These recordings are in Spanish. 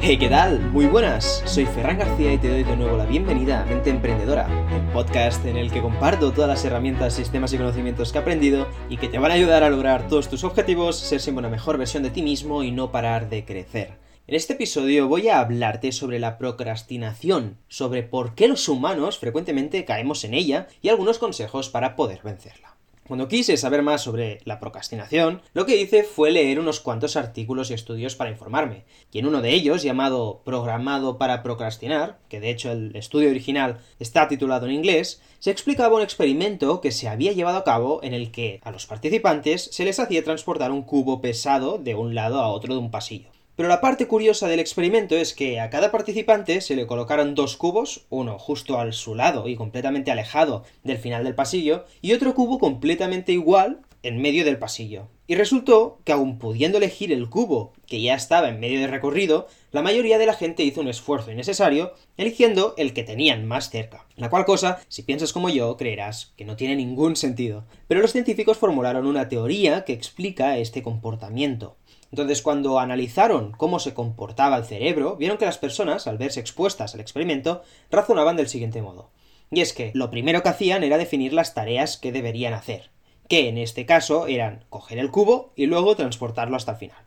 Hey, ¿qué tal? Muy buenas, soy Ferran García y te doy de nuevo la bienvenida a Mente Emprendedora, el podcast en el que comparto todas las herramientas, sistemas y conocimientos que he aprendido y que te van a ayudar a lograr todos tus objetivos, ser siempre una mejor versión de ti mismo y no parar de crecer. En este episodio voy a hablarte sobre la procrastinación, sobre por qué los humanos frecuentemente caemos en ella y algunos consejos para poder vencerla. Cuando quise saber más sobre la procrastinación, lo que hice fue leer unos cuantos artículos y estudios para informarme, y en uno de ellos, llamado Programado para procrastinar, que de hecho el estudio original está titulado en inglés, se explicaba un experimento que se había llevado a cabo en el que a los participantes se les hacía transportar un cubo pesado de un lado a otro de un pasillo. Pero la parte curiosa del experimento es que a cada participante se le colocaron dos cubos, uno justo al su lado y completamente alejado del final del pasillo, y otro cubo completamente igual en medio del pasillo. Y resultó que aun pudiendo elegir el cubo que ya estaba en medio del recorrido, la mayoría de la gente hizo un esfuerzo innecesario eligiendo el que tenían más cerca. La cual cosa, si piensas como yo, creerás que no tiene ningún sentido. Pero los científicos formularon una teoría que explica este comportamiento. Entonces, cuando analizaron cómo se comportaba el cerebro, vieron que las personas, al verse expuestas al experimento, razonaban del siguiente modo. Y es que lo primero que hacían era definir las tareas que deberían hacer, que en este caso eran coger el cubo y luego transportarlo hasta el final.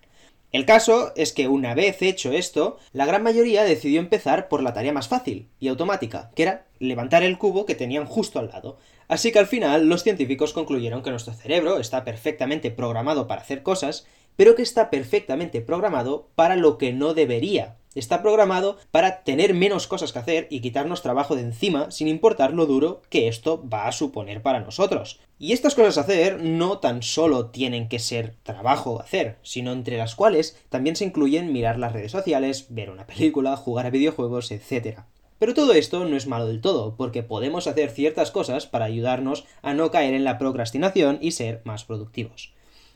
El caso es que una vez hecho esto, la gran mayoría decidió empezar por la tarea más fácil y automática, que era levantar el cubo que tenían justo al lado. Así que al final los científicos concluyeron que nuestro cerebro está perfectamente programado para hacer cosas pero que está perfectamente programado para lo que no debería. Está programado para tener menos cosas que hacer y quitarnos trabajo de encima sin importar lo duro que esto va a suponer para nosotros. Y estas cosas a hacer no tan solo tienen que ser trabajo hacer, sino entre las cuales también se incluyen mirar las redes sociales, ver una película, jugar a videojuegos, etc. Pero todo esto no es malo del todo, porque podemos hacer ciertas cosas para ayudarnos a no caer en la procrastinación y ser más productivos.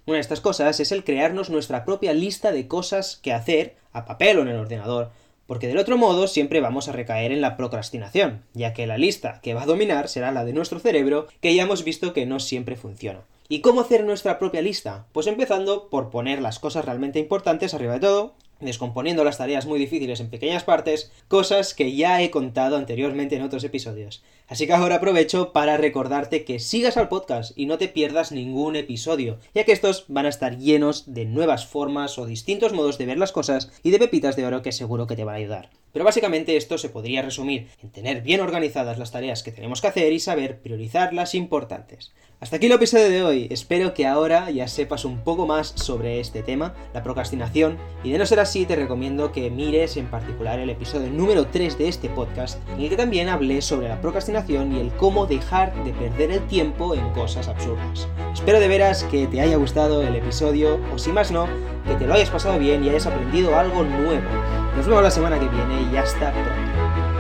Una de estas cosas es el crearnos nuestra propia lista de cosas que hacer a papel o en el ordenador, porque del otro modo siempre vamos a recaer en la procrastinación, ya que la lista que va a dominar será la de nuestro cerebro, que ya hemos visto que no siempre funciona. ¿Y cómo hacer nuestra propia lista? Pues empezando por poner las cosas realmente importantes arriba de todo, descomponiendo las tareas muy difíciles en pequeñas partes, cosas que ya he contado anteriormente en otros episodios. Así que ahora aprovecho para recordarte que sigas al podcast y no te pierdas ningún episodio, ya que estos van a estar llenos de nuevas formas o distintos modos de ver las cosas y de pepitas de oro que seguro que te van a ayudar. Pero básicamente esto se podría resumir en tener bien organizadas las tareas que tenemos que hacer y saber priorizar las importantes. Hasta aquí el episodio de hoy, espero que ahora ya sepas un poco más sobre este tema, la procrastinación, y de no ser así te recomiendo que mires en particular el episodio número 3 de este podcast, en el que también hablé sobre la procrastinación y el cómo dejar de perder el tiempo en cosas absurdas. Espero de veras que te haya gustado el episodio, o si más no, que te lo hayas pasado bien y hayas aprendido algo nuevo. Nos vemos la semana que viene y hasta pronto.